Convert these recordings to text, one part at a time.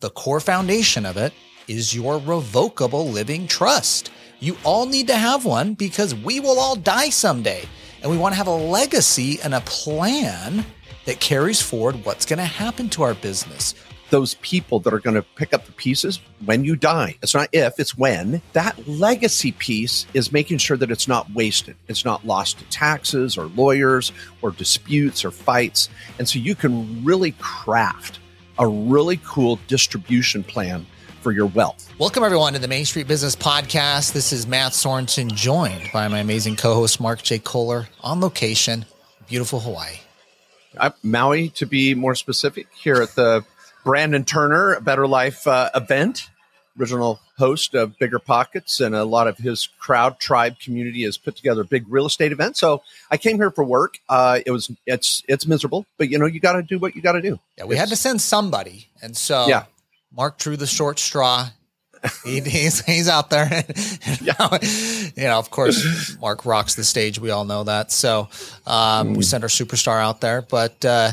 The core foundation of it is your revocable living trust. You all need to have one because we will all die someday. And we want to have a legacy and a plan that carries forward what's going to happen to our business. Those people that are going to pick up the pieces when you die. It's not if, it's when. That legacy piece is making sure that it's not wasted. It's not lost to taxes or lawyers or disputes or fights. And so you can really craft a really cool distribution plan for your wealth. Welcome, everyone, to the Main Street Business Podcast. This is Mat Sorensen, joined by my amazing co host, Mark J. Kohler, on location, beautiful Hawaii. Uh, Maui, to be more specific, here at the Brandon Turner Better Life uh, event. Original host of Bigger Pockets, and a lot of his crowd, tribe, community has put together a big real estate event. So I came here for work. Uh, it was it's it's miserable, but you know you got to do what you got to do. Yeah, we It's- had to send somebody, and so Yeah. Mark drew the short straw. He, he's he's out there. Yeah. you know, of course, Mark rocks the stage. We all know that. So um, Mm. we sent our superstar out there. But uh,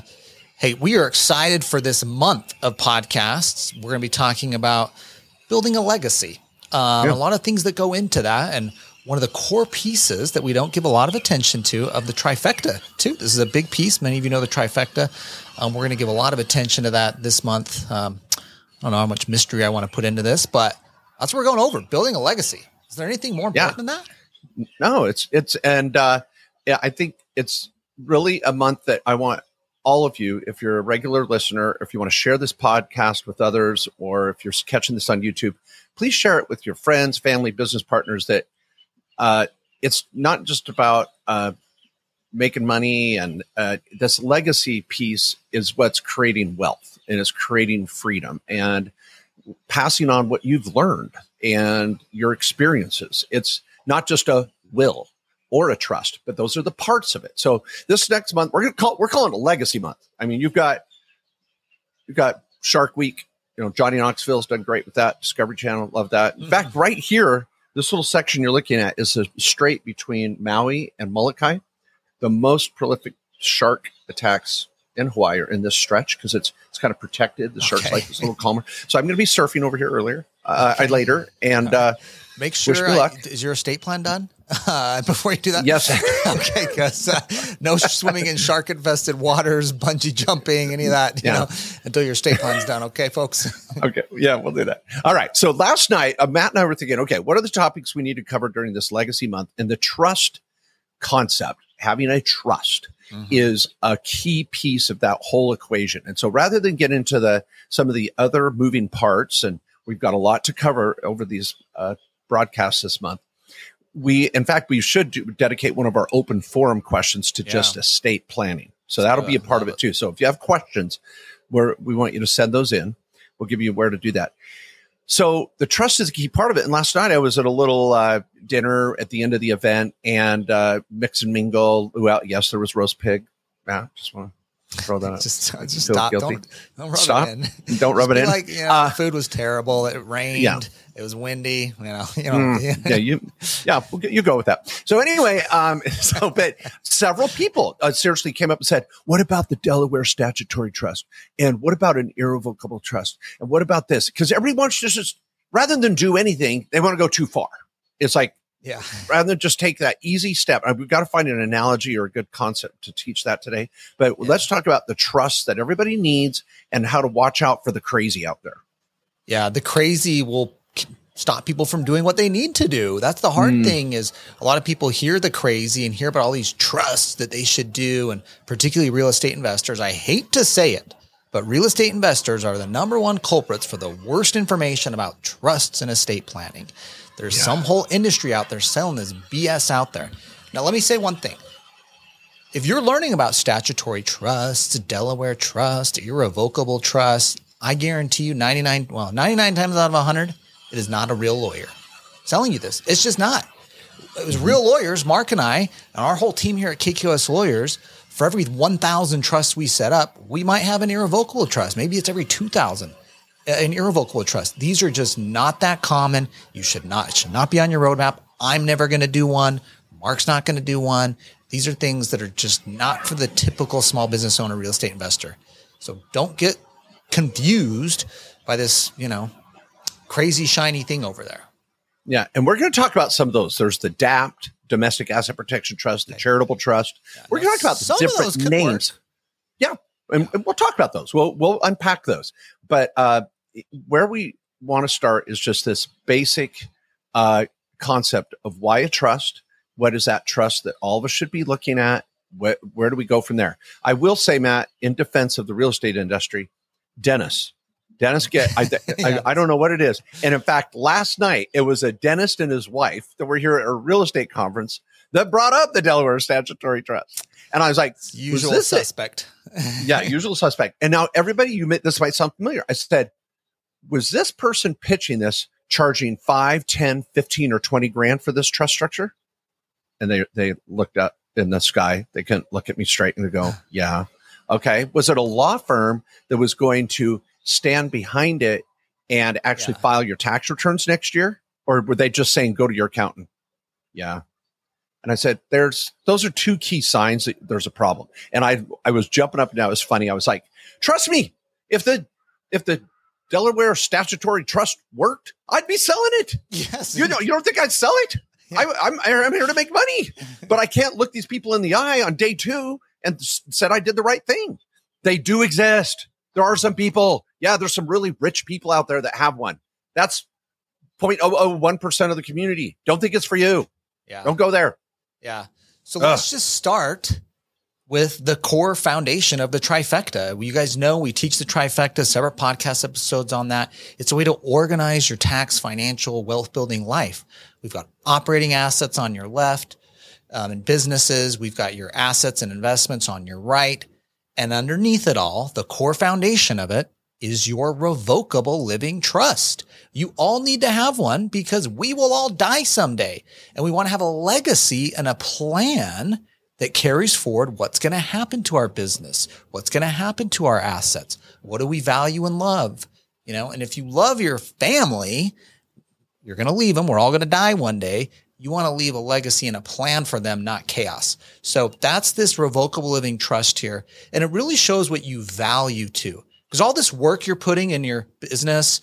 hey, we are excited for this month of podcasts. We're going to be talking about building a legacy. Um, Yeah. A lot of things that go into that, and one of the core pieces that we don't give a lot of attention to of the trifecta too. This is a big piece. Many of you know the trifecta. Um, we're going to give a lot of attention to that this month. Um, I don't know how much mystery I want to put into this, but that's what we're going over. Building a legacy. Is there anything more important Yeah. than that? No, it's it's and uh, yeah, I think it's really a month that I want all of you, if you're a regular listener, if you want to share this podcast with others, or if you're catching this on YouTube, please share it with your friends, family, business partners. That uh, it's not just about uh, making money, and uh, this legacy piece is what's creating wealth and is creating freedom and passing on what you've learned and your experiences. It's not just a will or a trust, but those are the parts of it. So this next month, we're gonna call we're calling it a legacy month. I mean, you've got you've got Shark Week. You know, Johnny Knoxville's done great with that. Discovery Channel, love that. In fact, right here, this little section you're looking at is a strait between Maui and Molokai. The most prolific shark attacks in Hawaii are in this stretch because it's it's kind of protected. The shark's Okay. life is a little calmer. So I'm going to be surfing over here earlier, uh, I later, and uh, Make Wish sure. me I- luck. is your estate plan done uh, before you do that? yes, okay, because uh, no swimming in shark infested waters, bungee jumping, any of that, you Yeah. know, until your estate plan's done. Okay, folks. okay. Yeah, we'll do that. All right. So last night, uh, Mat and I were thinking, okay, what are the topics we need to cover during this legacy month? And the trust concept, having a trust, is a key piece of that whole equation. And so rather than get into the some of the other moving parts, and we've got a lot to cover over these uh, broadcasts this month. We, in fact, we should do, dedicate one of our open forum questions to Yeah. just estate planning. So that'll be a part of it too. So if you have questions, where we want you to send those in, we'll give you where to do that. So the trust is a key part of it. And last night I was at a little uh, dinner at the end of the event and uh, mix and mingle. Well, yes, there was roast pig. Yeah, just want to throw that out. just just stop. guilty? Don't, don't rub Stop. it in. Don't rub it in. Like, you know, Uh, food was terrible. It rained. Yeah. It was windy. You know, you know. Mm, yeah, you, yeah, you go with that. So anyway, um, so but several people uh, seriously came up and said, "What about the Delaware Statutory Trust? And what about an irrevocable trust? And what about this?" Because everyone wants to just rather than do anything, they want to go too far. It's like yeah. rather than just take that easy step. We've got to find an analogy or a good concept to teach that today. But Yeah. let's talk about the trust that everybody needs and how to watch out for the crazy out there. Yeah, the crazy will stop people from doing what they need to do. That's the hard Mm. thing is a lot of people hear the crazy and hear about all these trusts that they should do and particularly real estate investors. I hate to say it, but real estate investors are the number one culprits for the worst information about trusts and estate planning. There's some whole industry out there selling this BS out there. Now let me say one thing. If you're learning about statutory trusts, Delaware trust, irrevocable trust, I guarantee you 99, well, 99 times out of 100, it is not a real lawyer selling you this. It's just not. It was mm-hmm. real lawyers, Mark and I, and our whole team here at KKOS Lawyers. For every 1,000 trusts we set up, we might have an irrevocable trust. Maybe it's every 2,000 an irrevocable trust. These are just not that common. You should not, it should not be on your roadmap. I'm never going to do one. Mark's not going to do one. These are things that are just not for the typical small business owner, real estate investor. So don't get confused by this, you know, crazy shiny thing over there. Yeah, and we're going to talk about some of those. There's the DAPT, Domestic Asset Protection Trust, the Charitable Trust. Yeah, we're going to talk about some the of those different names. Yeah, and, and we'll talk about those. We'll we'll unpack those. But uh, where we want to start is just this basic uh, concept of why a trust. What is that trust that all of us should be looking at? Where, where do we go from there? I will say, Mat, in defense of the real estate industry, Dennis. Dennis get I, Yeah. I, I don't know what it is. And in fact, last night it was a dentist and his wife that were here at a real estate conference that brought up the Delaware Statutory Trust. And I was like, Usual suspect. yeah, usual suspect. And now everybody, you may, this might sound familiar. I said, was this person pitching this charging 5, 10, 15, or 20 grand for this trust structure? And they, they looked up in the sky. They couldn't look at me straight and they go, yeah. Okay. Was it a law firm that was going to stand behind it and actually Yeah. file your tax returns next year? Or were they just saying, go to your accountant? Yeah. And I said, there's, those are two key signs that there's a problem. And I, I was jumping up and down. It was funny. I was like, trust me, if the, if the Delaware statutory trust worked, I'd be selling it. Yes. You know, you don't think I'd sell it? Yeah. I, I'm, I'm here to make money, but I can't look these people in the eye on day two and s- said I did the right thing. They do exist. There are some people. Yeah, there's some really rich people out there that have one. That's 0.001% of the community. Don't think it's for you. yeah. Don't go there. Yeah. So Ugh. let's just start with the core foundation of the trifecta. You guys know we teach the trifecta, separate podcast episodes on that. It's a way to organize your tax, financial, wealth building life. We've got operating assets on your left um, and businesses. We've got your assets and investments on your right. And underneath it all, the core foundation of it is your revocable living trust. You all need to have one because we will all die someday. And we want to have a legacy and a plan that carries forward what's going to happen to our business, what's going to happen to our assets, what do we value and love, you know? And if you love your family, you're going to leave them. We're all going to die one day. You want to leave a legacy and a plan for them, not chaos. So that's this revocable living trust here. And it really shows what you value too. Because all this work you're putting in your business,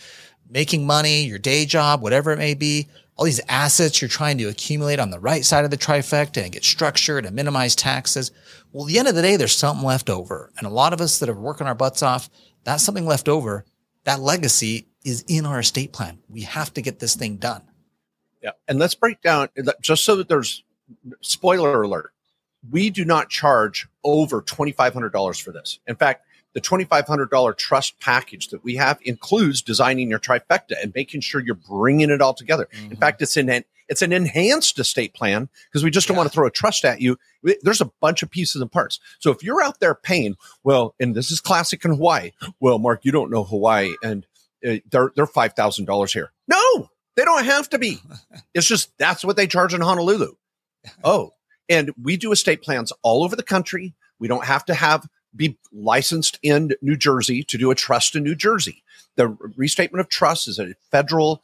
making money, your day job, whatever it may be, all these assets you're trying to accumulate on the right side of the trifecta and get structured and minimize taxes. Well, at the end of the day, there's something left over. And a lot of us that are working our butts off, that's something left over. That legacy is in our estate plan. We have to get this thing done. Yeah. And let's break down just so that there's spoiler alert. We do not charge over $2,500 for this. In fact, the $2,500 trust package that we have includes designing your trifecta and making sure you're bringing it all together. In Mhm. fact, it's an it's an enhanced estate plan because we just don't Yeah. want to throw a trust at you. There's a bunch of pieces and parts. So if you're out there paying, well, and this is classic in Hawaii. Well, Mark, you don't know Hawaii, and uh, they're they're five thousand dollars here. No, they don't have to be. It's just that's what they charge in Honolulu. Oh, and we do estate plans all over the country. We don't have to have be licensed in New Jersey to do a trust in New Jersey. The restatement of trust is a federal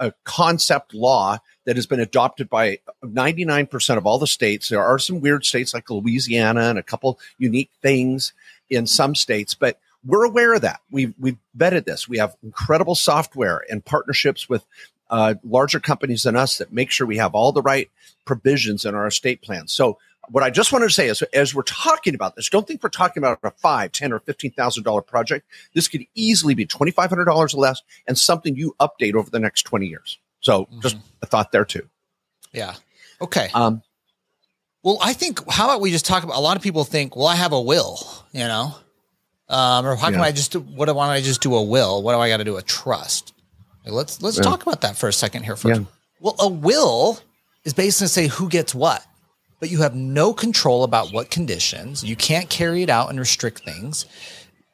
uh, concept law that has been adopted by 99% of all the states. There are some weird states like Louisiana and a couple unique things in some states, but we're aware of that. We've, we've vetted this. We have incredible software and partnerships with uh, larger companies than us that make sure we have all the right provisions in our estate plan. So what I just wanted to say is, as we're talking about this, don't think we're talking about a five, ten, or fifteen thousand dollar project. This could easily be twenty five hundred dollars or less, and something you update over the next twenty years. So, just a thought there too. Yeah. Okay. Um, Well, I think how about we just talk about a lot of people think, well, I have a will, you know? Um, or how can I just do what why don't I just do a will? What do I got to do a trust? Like, let's let's Yeah. talk about that for a second here first. Yeah. Well, a will is basically say who gets what, but you have no control about what conditions. You can't carry it out and restrict things.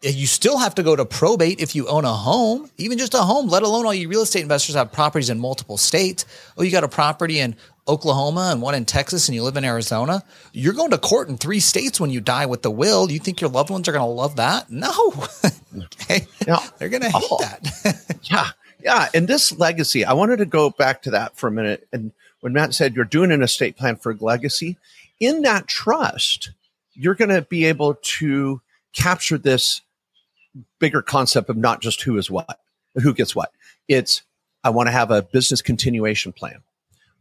You still have to go to probate if you own a home, even just a home, let alone all you real estate investors have properties in multiple states. Oh, you got a property in Oklahoma and one in Texas and you live in Arizona. You're going to court in three states when you die with the will. You think your loved ones are going to love that? No. okay. Yeah. They're going to hate Oh. that. yeah, yeah. And this legacy, I wanted to go back to that for a minute. And when Mat said you're doing an estate plan for legacy, in that trust, you're going to be able to capture this bigger concept of not just who is what. who gets what. It's I want to have a business continuation plan.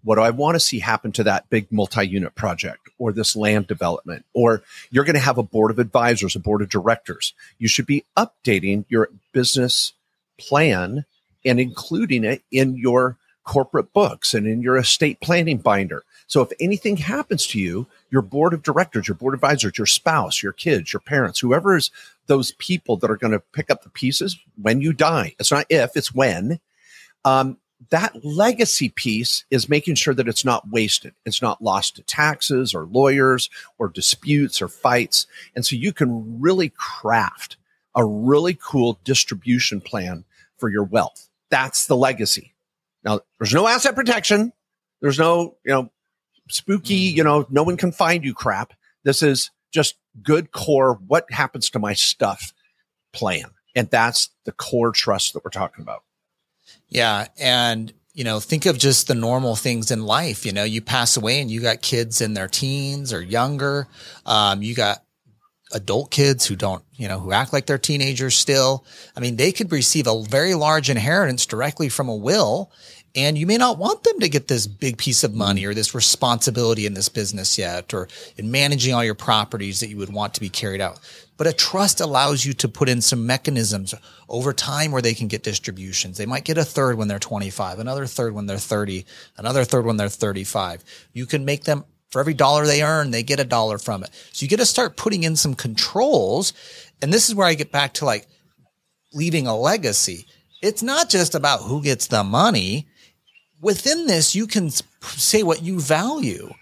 What do I want to see happen to that big multi-unit project or this land development? Or you're going to have a board of advisors, a board of directors. You should be updating your business plan and including it in your corporate books and in your estate planning binder. So if anything happens to you, your board of directors, your board advisors, your spouse, your kids, your parents, whoever is those people that are going to pick up the pieces when you die. It's not if, it's when. Um, that legacy piece is making sure that it's not wasted. It's not lost to taxes or lawyers or disputes or fights. And so you can really craft a really cool distribution plan for your wealth. That's the legacy. Now, there's no asset protection. There's no, you know, spooky, mm. you know, no one can find you crap. This is just good core, what happens to my stuff plan. And that's the core trust that we're talking about. Yeah. And, you know, think of just the normal things in life. You know, you pass away and you got kids in their teens or younger. Um, you got adult kids who don't, you know, who act like they're teenagers still. I mean, they could receive a very large inheritance directly from a will. And you may not want them to get this big piece of money or this responsibility in this business yet, or in managing all your properties that you would want to be carried out. But a trust allows you to put in some mechanisms over time where they can get distributions. They might get a third when they're 25, another third when they're 30, another third when they're 35. You can make them for every dollar they earn, they get a dollar from it. So you get to start putting in some controls. And this is where I get back to like leaving a legacy. It's not just about who gets the money. Within this, you can say what you value.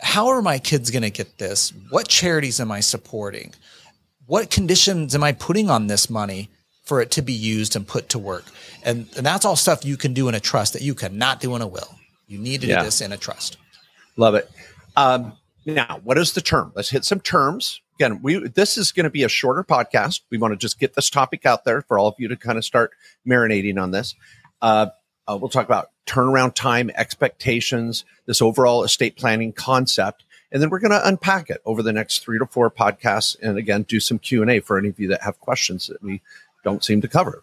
How are my kids going to get this? What charities am I supporting? What conditions am I putting on this money for it to be used and put to work? And, and that's all stuff you can do in a trust that you cannot do in a will. You need to yeah. do this in a trust. Love it. Um, now, what is the term? Let's hit some terms. Again, we this is going to be a shorter podcast. We want to just get this topic out there for all of you to kind of start marinating on this. Uh, uh, we'll talk about turnaround time, expectations, this overall estate planning concept, and then we're going to unpack it over the next three to four podcasts. And again, do some Q and A for any of you that have questions that we don't seem to cover.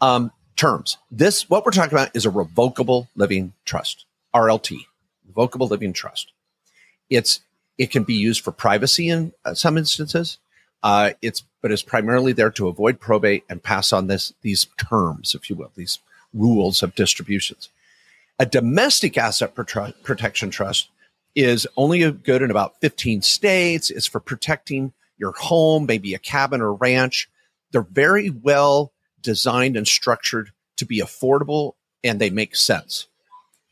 Um, terms. This what we're talking about is a revocable living trust, RLT, revocable living trust. It's it can be used for privacy in uh, some instances. Uh, it's but it's primarily there to avoid probate and pass on this these terms, if you will, these rules of distributions. A domestic asset protection trust is only good in about 15 states. It's for protecting your home, maybe a cabin or ranch. They're very well designed and structured to be affordable and they make sense.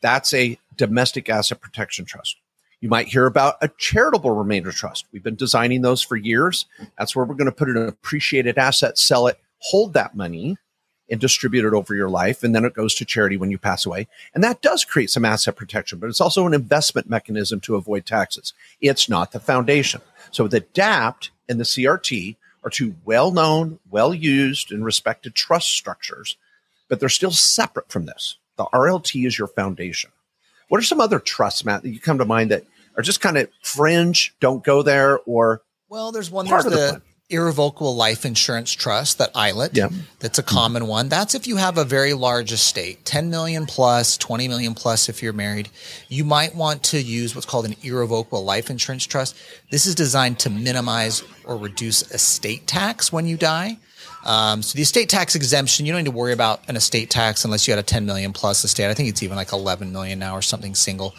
That's a domestic asset protection trust. You might hear about a charitable remainder trust. We've been designing those for years. That's where we're going to put an appreciated asset, sell it, hold that money, and distribute it over your life. And then it goes to charity when you pass away. And that does create some asset protection, but it's also an investment mechanism to avoid taxes. It's not the foundation. So the DAPT and the CRT are two well known, well used, and respected trust structures, but they're still separate from this. The RLT is your foundation. What are some other trusts, Mat, that you come to mind that are just kind of fringe, don't go there, or well, there's one. There's the, the irrevocable life insurance trust, that ILIT. Yeah. That's a common one. That's if you have a very large estate, 10 million plus, 20 million plus if you're married. You might want to use what's called an irrevocable life insurance trust. This is designed to minimize or reduce estate tax when you die. Um, so the estate tax exemption, you don't need to worry about an estate tax unless you had a 10 million plus estate. I think it's even like 11 million now or something single,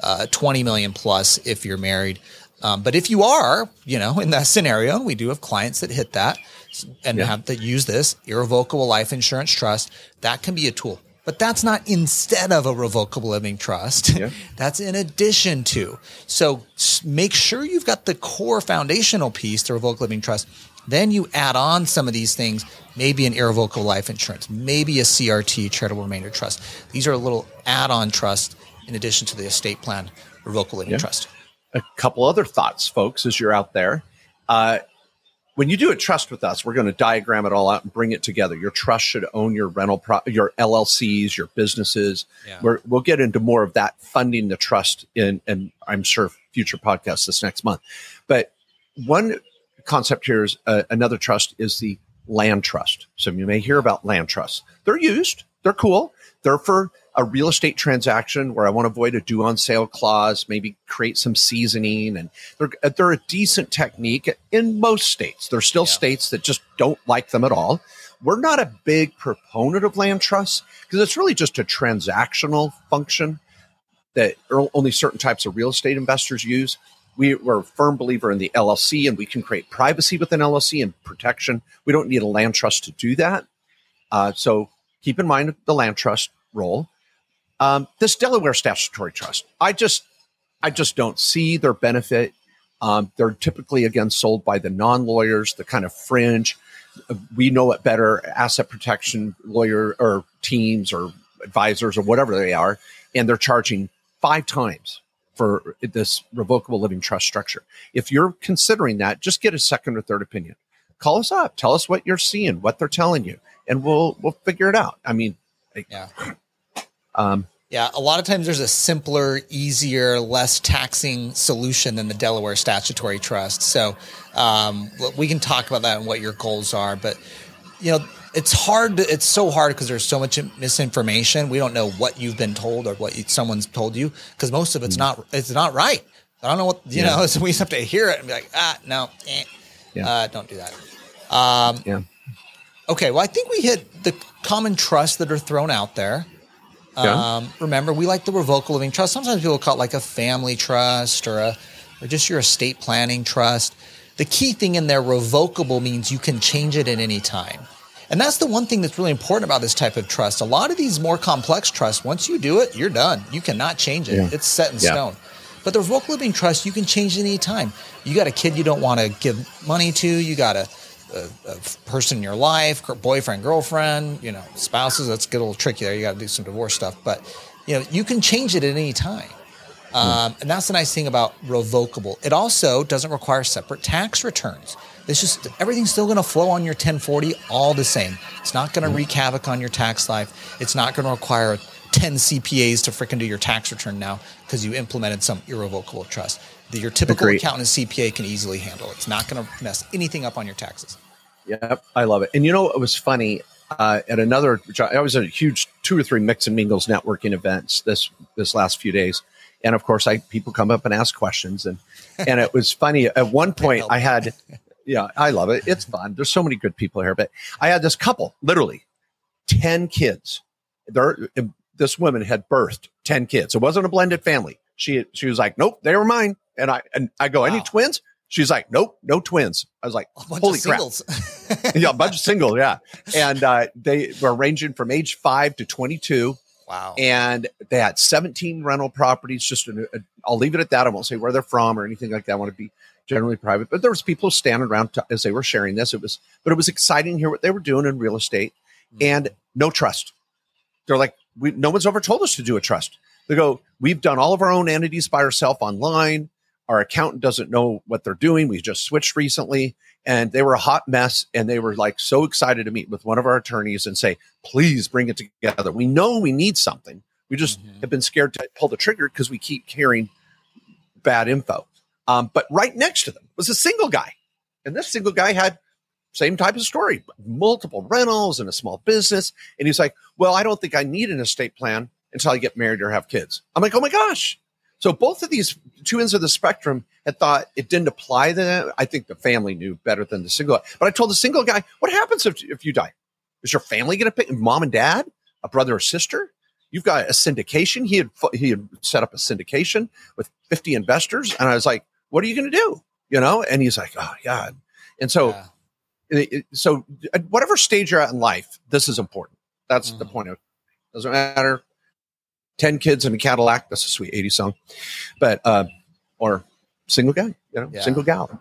uh, 20 million plus if you're married. Um, but if you are, you know, in that scenario, we do have clients that hit that and yeah. have to use this irrevocable life insurance trust. That can be a tool. But that's not instead of a revocable living trust. Yeah. that's in addition to. So make sure you've got the core foundational piece, the revocable living trust. Then you add on some of these things, maybe an irrevocable life insurance, maybe a CRT, charitable remainder trust. These are a little add on trust in addition to the estate plan, revocable living yeah. trust. A couple other thoughts, folks, as you're out there. Uh, when you do a trust with us, we're going to diagram it all out and bring it together. Your trust should own your rental, pro- your LLCs, your businesses. Yeah. we will get into more of that funding the trust in, and I'm sure future podcasts this next month. But one concept here is uh, another trust is the land trust. So you may hear about land trusts. They're used. They're cool. They're for a real estate transaction where I want to avoid a due on sale clause, maybe create some seasoning, and they're they're a decent technique in most states. There's still yeah. states that just don't like them at all. We're not a big proponent of land trusts because it's really just a transactional function that only certain types of real estate investors use. We, we're a firm believer in the LLC, and we can create privacy with an LLC and protection. We don't need a land trust to do that. Uh, so keep in mind the land trust role. Um, this Delaware statutory trust, I just, I just don't see their benefit. Um, they're typically again sold by the non-lawyers, the kind of fringe. We know it better, asset protection lawyer or teams or advisors or whatever they are, and they're charging five times for this revocable living trust structure. If you're considering that, just get a second or third opinion. Call us up. Tell us what you're seeing, what they're telling you, and we'll we'll figure it out. I mean, yeah. Um, yeah, a lot of times there's a simpler, easier, less taxing solution than the Delaware Statutory Trust. So um, we can talk about that and what your goals are. But you know, it's hard. To, it's so hard because there's so much misinformation. We don't know what you've been told or what someone's told you because most of it's mm. not. It's not right. I don't know what you yeah. know. So we just have to hear it and be like, ah, no, eh, yeah. uh, don't do that. Um, yeah. Okay. Well, I think we hit the common trusts that are thrown out there. Yeah. Um, remember, we like the revocable living trust. Sometimes people call it like a family trust or a or just your estate planning trust. The key thing in there, revocable means you can change it at any time. And that's the one thing that's really important about this type of trust. A lot of these more complex trusts, once you do it, you're done. You cannot change it. Yeah. It's set in yeah. stone. But the revocable living trust, you can change it any time. You got a kid you don't want to give money to. You got a, a, a, person in your life, boyfriend, girlfriend, you know, spouses. That's get a little tricky there. You got to do some divorce stuff. But you know, you can change it at any time. Um, and that's the nice thing about revocable. It also doesn't require separate tax returns. It's just everything's still going to flow on your 1040 all the same. It's not going to wreak havoc on your tax life. It's not going to require 10 CPAs to freaking do your tax return now because you implemented some irrevocable trust. The, your typical Agreed. accountant and CPA can easily handle it. It's not going to mess anything up on your taxes. Yep, I love it. And you know what was funny? Uh, at another, I was at a huge two or three mix and mingles networking events this this last few days, and of course, I people come up and ask questions, and and it was funny. At one point, I had yeah, I love it. It's fun. There's so many good people here. But I had this couple, literally 10 kids. There, this woman had birthed 10 kids. It wasn't a blended family. She, she was like, nope, they were mine. And I, and I go, wow. any twins? She's like, nope, no twins. I was like, holy crap. yeah, a bunch of singles. Yeah. And uh, they were ranging from age five to 22. Wow. And they had 17 rental properties. Just, i will leave it at that. I won't say where they're from or anything like that. I want to be generally private, but there was people standing around t- as they were sharing this. It was, but it was exciting to hear what they were doing in real estate mm-hmm. and no trust. They're like, we, no one's ever told us to do a trust. They go, we've done all of our own entities by ourselves online. Our accountant doesn't know what they're doing. We just switched recently and they were a hot mess. And they were like so excited to meet with one of our attorneys and say, please bring it together. We know we need something. We just mm-hmm. have been scared to pull the trigger because we keep hearing bad info. Um, but right next to them was a single guy. And this single guy had same type of story, multiple rentals and a small business. And he's like, well, I don't think I need an estate plan until I get married or have kids. I'm like, oh my gosh. So both of these two ends of the spectrum had thought it didn't apply to them. I think the family knew better than the single guy. But I told the single guy, what happens if, if you die? Is your family going to pay mom and dad, a brother or sister? You've got a syndication. He had, he had set up a syndication with 50 investors. And I was like, what are you going to do? You know? And he's like, oh, God. And so, yeah. It, so at whatever stage you're at in life, this is important. That's mm. the point of it. Doesn't matter. 10 kids in a Cadillac. That's a sweet 80 song. But, uh, or single guy, you know, yeah. single gal.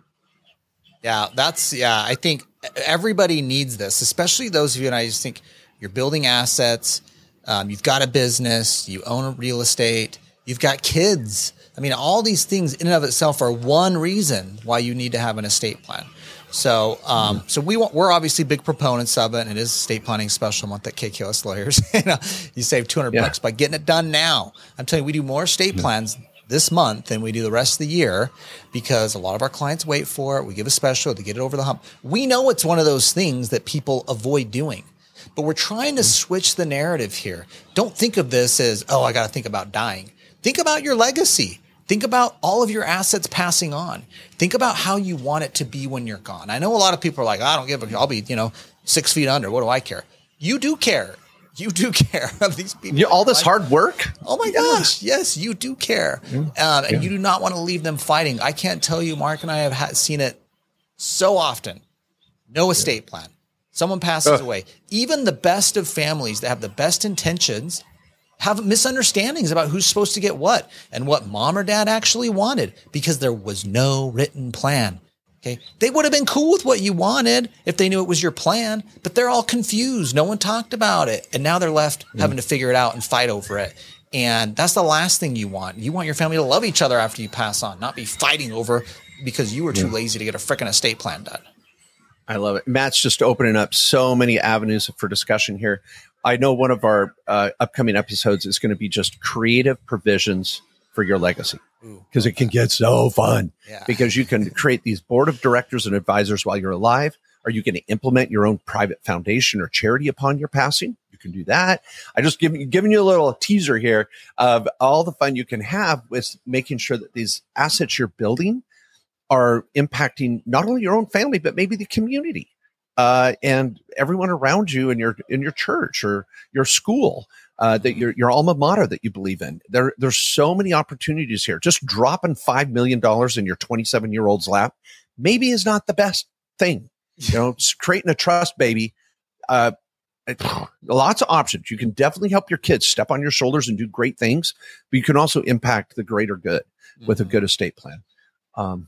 Yeah. That's, yeah. I think everybody needs this, especially those of you and I just think you're building assets. Um, you've got a business, you own real estate, you've got kids I mean, all these things in and of itself are one reason why you need to have an estate plan. So, um, mm-hmm. so we want, we're obviously big proponents of it, and it is estate planning special month at KKOS Lawyers. you, know, you save 200 yeah. bucks by getting it done now. I'm telling you, we do more estate mm-hmm. plans this month than we do the rest of the year because a lot of our clients wait for it. We give a special to get it over the hump. We know it's one of those things that people avoid doing, but we're trying to switch the narrative here. Don't think of this as, oh, I got to think about dying. Think about your legacy. Think about all of your assets passing on. Think about how you want it to be when you're gone. I know a lot of people are like, I don't give a, I'll be, you know, six feet under. What do I care? You do care you do care of these people. You, all this hard work. Oh my gosh, yes, you do care, um, and yeah. you do not want to leave them fighting. I can't tell you, Mark and I have ha- seen it so often. No estate plan. Someone passes away. Even the best of families that have the best intentions have misunderstandings about who's supposed to get what and what mom or dad actually wanted because there was no written plan. Okay. They would have been cool with what you wanted if they knew it was your plan, but they're all confused. No one talked about it. And now they're left mm. having to figure it out and fight over it. And that's the last thing you want. You want your family to love each other after you pass on, not be fighting over because you were too yeah. lazy to get a freaking estate plan done. I love it. Mat's just opening up so many avenues for discussion here. I know one of our uh, upcoming episodes is going to be just creative provisions for your legacy because it can get so fun yeah. because you can create these board of directors and advisors while you're alive. Are you going to implement your own private foundation or charity upon your passing? You can do that. I just give, giving you a little teaser here of all the fun you can have with making sure that these assets you're building are impacting not only your own family, but maybe the community. Uh, and everyone around you in your in your church or your school uh, that your your alma mater that you believe in. There there's so many opportunities here. Just dropping five million dollars in your 27 year old's lap maybe is not the best thing. You know, creating a trust baby. Uh, lots of options. You can definitely help your kids step on your shoulders and do great things, but you can also impact the greater good mm-hmm. with a mm-hmm. good estate plan. Um,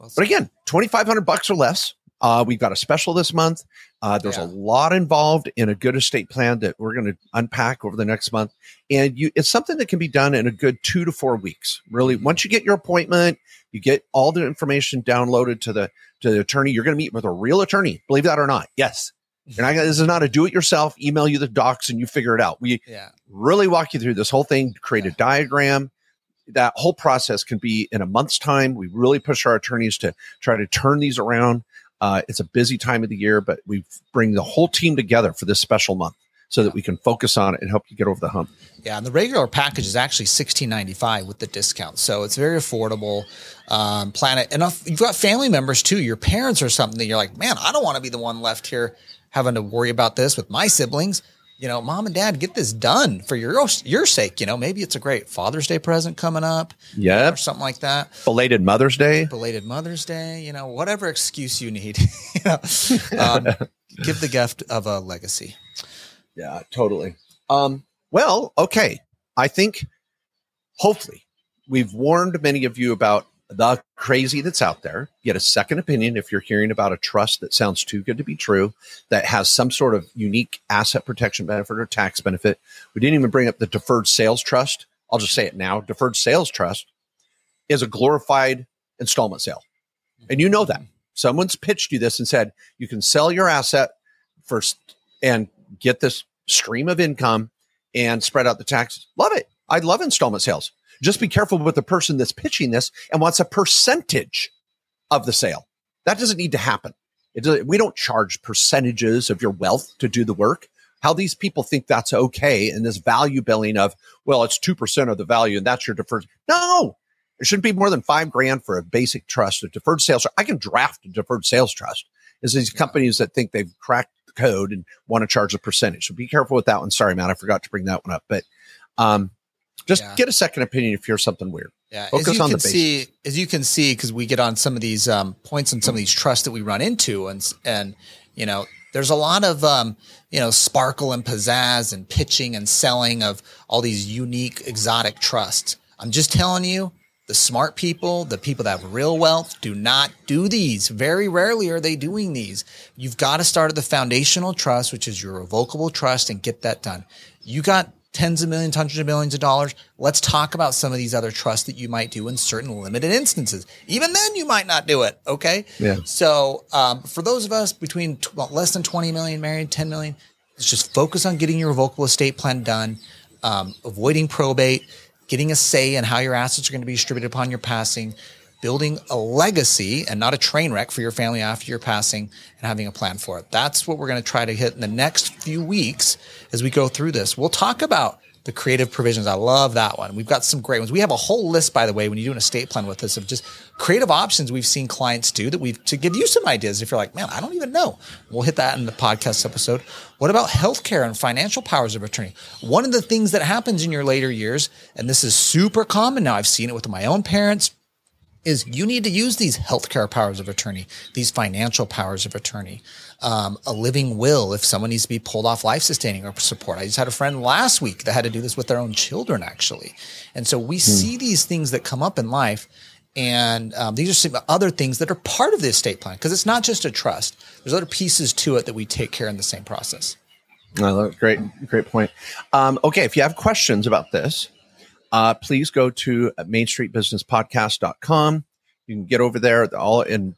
but again, 2,500 bucks or less. Uh, we've got a special this month. Uh, there's yeah. a lot involved in a good estate plan that we're going to unpack over the next month, and you, it's something that can be done in a good two to four weeks. Really, mm-hmm. once you get your appointment, you get all the information downloaded to the to the attorney. You're going to meet with a real attorney, believe that or not. Yes, you're not. This is not a do-it-yourself. Email you the docs and you figure it out. We yeah. really walk you through this whole thing. Create yeah. a diagram that whole process can be in a month's time. We really push our attorneys to try to turn these around. Uh, it's a busy time of the year, but we bring the whole team together for this special month so that we can focus on it and help you get over the hump. Yeah, and the regular package is actually sixteen ninety five with the discount, so it's very affordable. Um, Planet, and if you've got family members too, your parents or something. That you're like, man, I don't want to be the one left here having to worry about this with my siblings you know, mom and dad, get this done for your your sake. You know, maybe it's a great Father's Day present coming up. Yeah, or something like that. Belated Mother's Day. Belated Mother's Day. You know, whatever excuse you need. you know, um, give the gift of a legacy. Yeah, totally. Um, well, okay. I think hopefully we've warned many of you about the crazy that's out there. Get a second opinion if you're hearing about a trust that sounds too good to be true, that has some sort of unique asset protection benefit or tax benefit. We didn't even bring up the deferred sales trust. I'll just say it now. Deferred sales trust is a glorified installment sale. And you know that. Someone's pitched you this and said you can sell your asset first and get this stream of income and spread out the taxes. Love it. I love installment sales. Just be careful with the person that's pitching this and wants a percentage of the sale. That doesn't need to happen. It we don't charge percentages of your wealth to do the work. How these people think that's okay and this value billing of, well, it's 2% of the value and that's your deferred. No, it shouldn't be more than five grand for a basic trust, a deferred sales. I can draft a deferred sales trust. Is these companies that think they've cracked the code and want to charge a percentage. So be careful with that one. Sorry, Mat, I forgot to bring that one up. But um, just yeah. get a second opinion if you're something weird. Yeah, Focus as you can see, as you can see, because we get on some of these um, points and some of these trusts that we run into, and and you know, there's a lot of um, you know sparkle and pizzazz and pitching and selling of all these unique exotic trusts. I'm just telling you, the smart people, the people that have real wealth, do not do these. Very rarely are they doing these. You've got to start at the foundational trust, which is your revocable trust, and get that done. You got tens of millions, hundreds of millions of dollars. Let's talk about some of these other trusts that you might do in certain limited instances. Even then, you might not do it. Okay. Yeah. So, um, for those of us between t- less than 20 million married, 10 million, let's just focus on getting your revocable estate plan done, um, avoiding probate, getting a say in how your assets are going to be distributed upon your passing, building a legacy and not a train wreck for your family after your passing and having a plan for it. That's what we're going to try to hit in the next few weeks as we go through this. We'll talk about the creative provisions. I love that one. We've got some great ones. We have a whole list, by the way, when you do an estate plan with us of just creative options we've seen clients do that we've to give you some ideas. If you're like, man, I don't even know, we'll hit that in the podcast episode. What about healthcare and financial powers of attorney? One of the things that happens in your later years, and this is super common now, I've seen it with my own parents, is you need to use these healthcare powers of attorney, these financial powers of attorney, um, a living will if someone needs to be pulled off life sustaining or support. I just had a friend last week that had to do this with their own children, actually. And so we hmm. see these things that come up in life. And um, these are some other things that are part of the estate plan because it's not just a trust. There's other pieces to it that we take care in the same process. Great, great point. Um, okay, if you have questions about this, uh, please go to mainstreetbusinesspodcast.com. You can get over there all and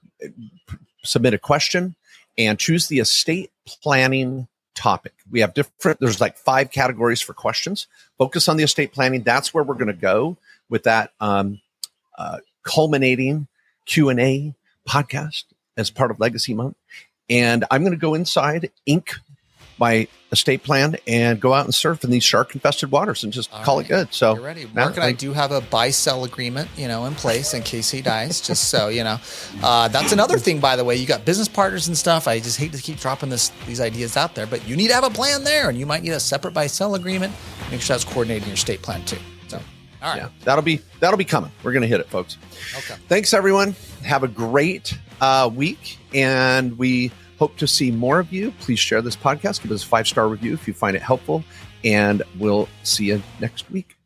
submit a question and choose the estate planning topic. We have different, there's like five categories for questions. Focus on the estate planning. That's where we're going to go with that um, uh, culminating Q&A podcast as part of Legacy Month. And I'm going to go inside, ink my estate plan and go out and surf in these shark infested waters and just All call right. it good. So You're ready. Mark and I do have a buy sell agreement, you know, in place in case he dies. just so you know, uh, that's another thing. By the way, you got business partners and stuff. I just hate to keep dropping this these ideas out there, but you need to have a plan there, and you might need a separate buy sell agreement. Make sure that's coordinating your estate plan too. So. All right. Yeah, that'll be that'll be coming. We're gonna hit it, folks. Okay. Thanks everyone. Have a great uh, week, and we Hope to see more of you. Please share this podcast. Give us a five star review if you find it helpful. And we'll see you next week.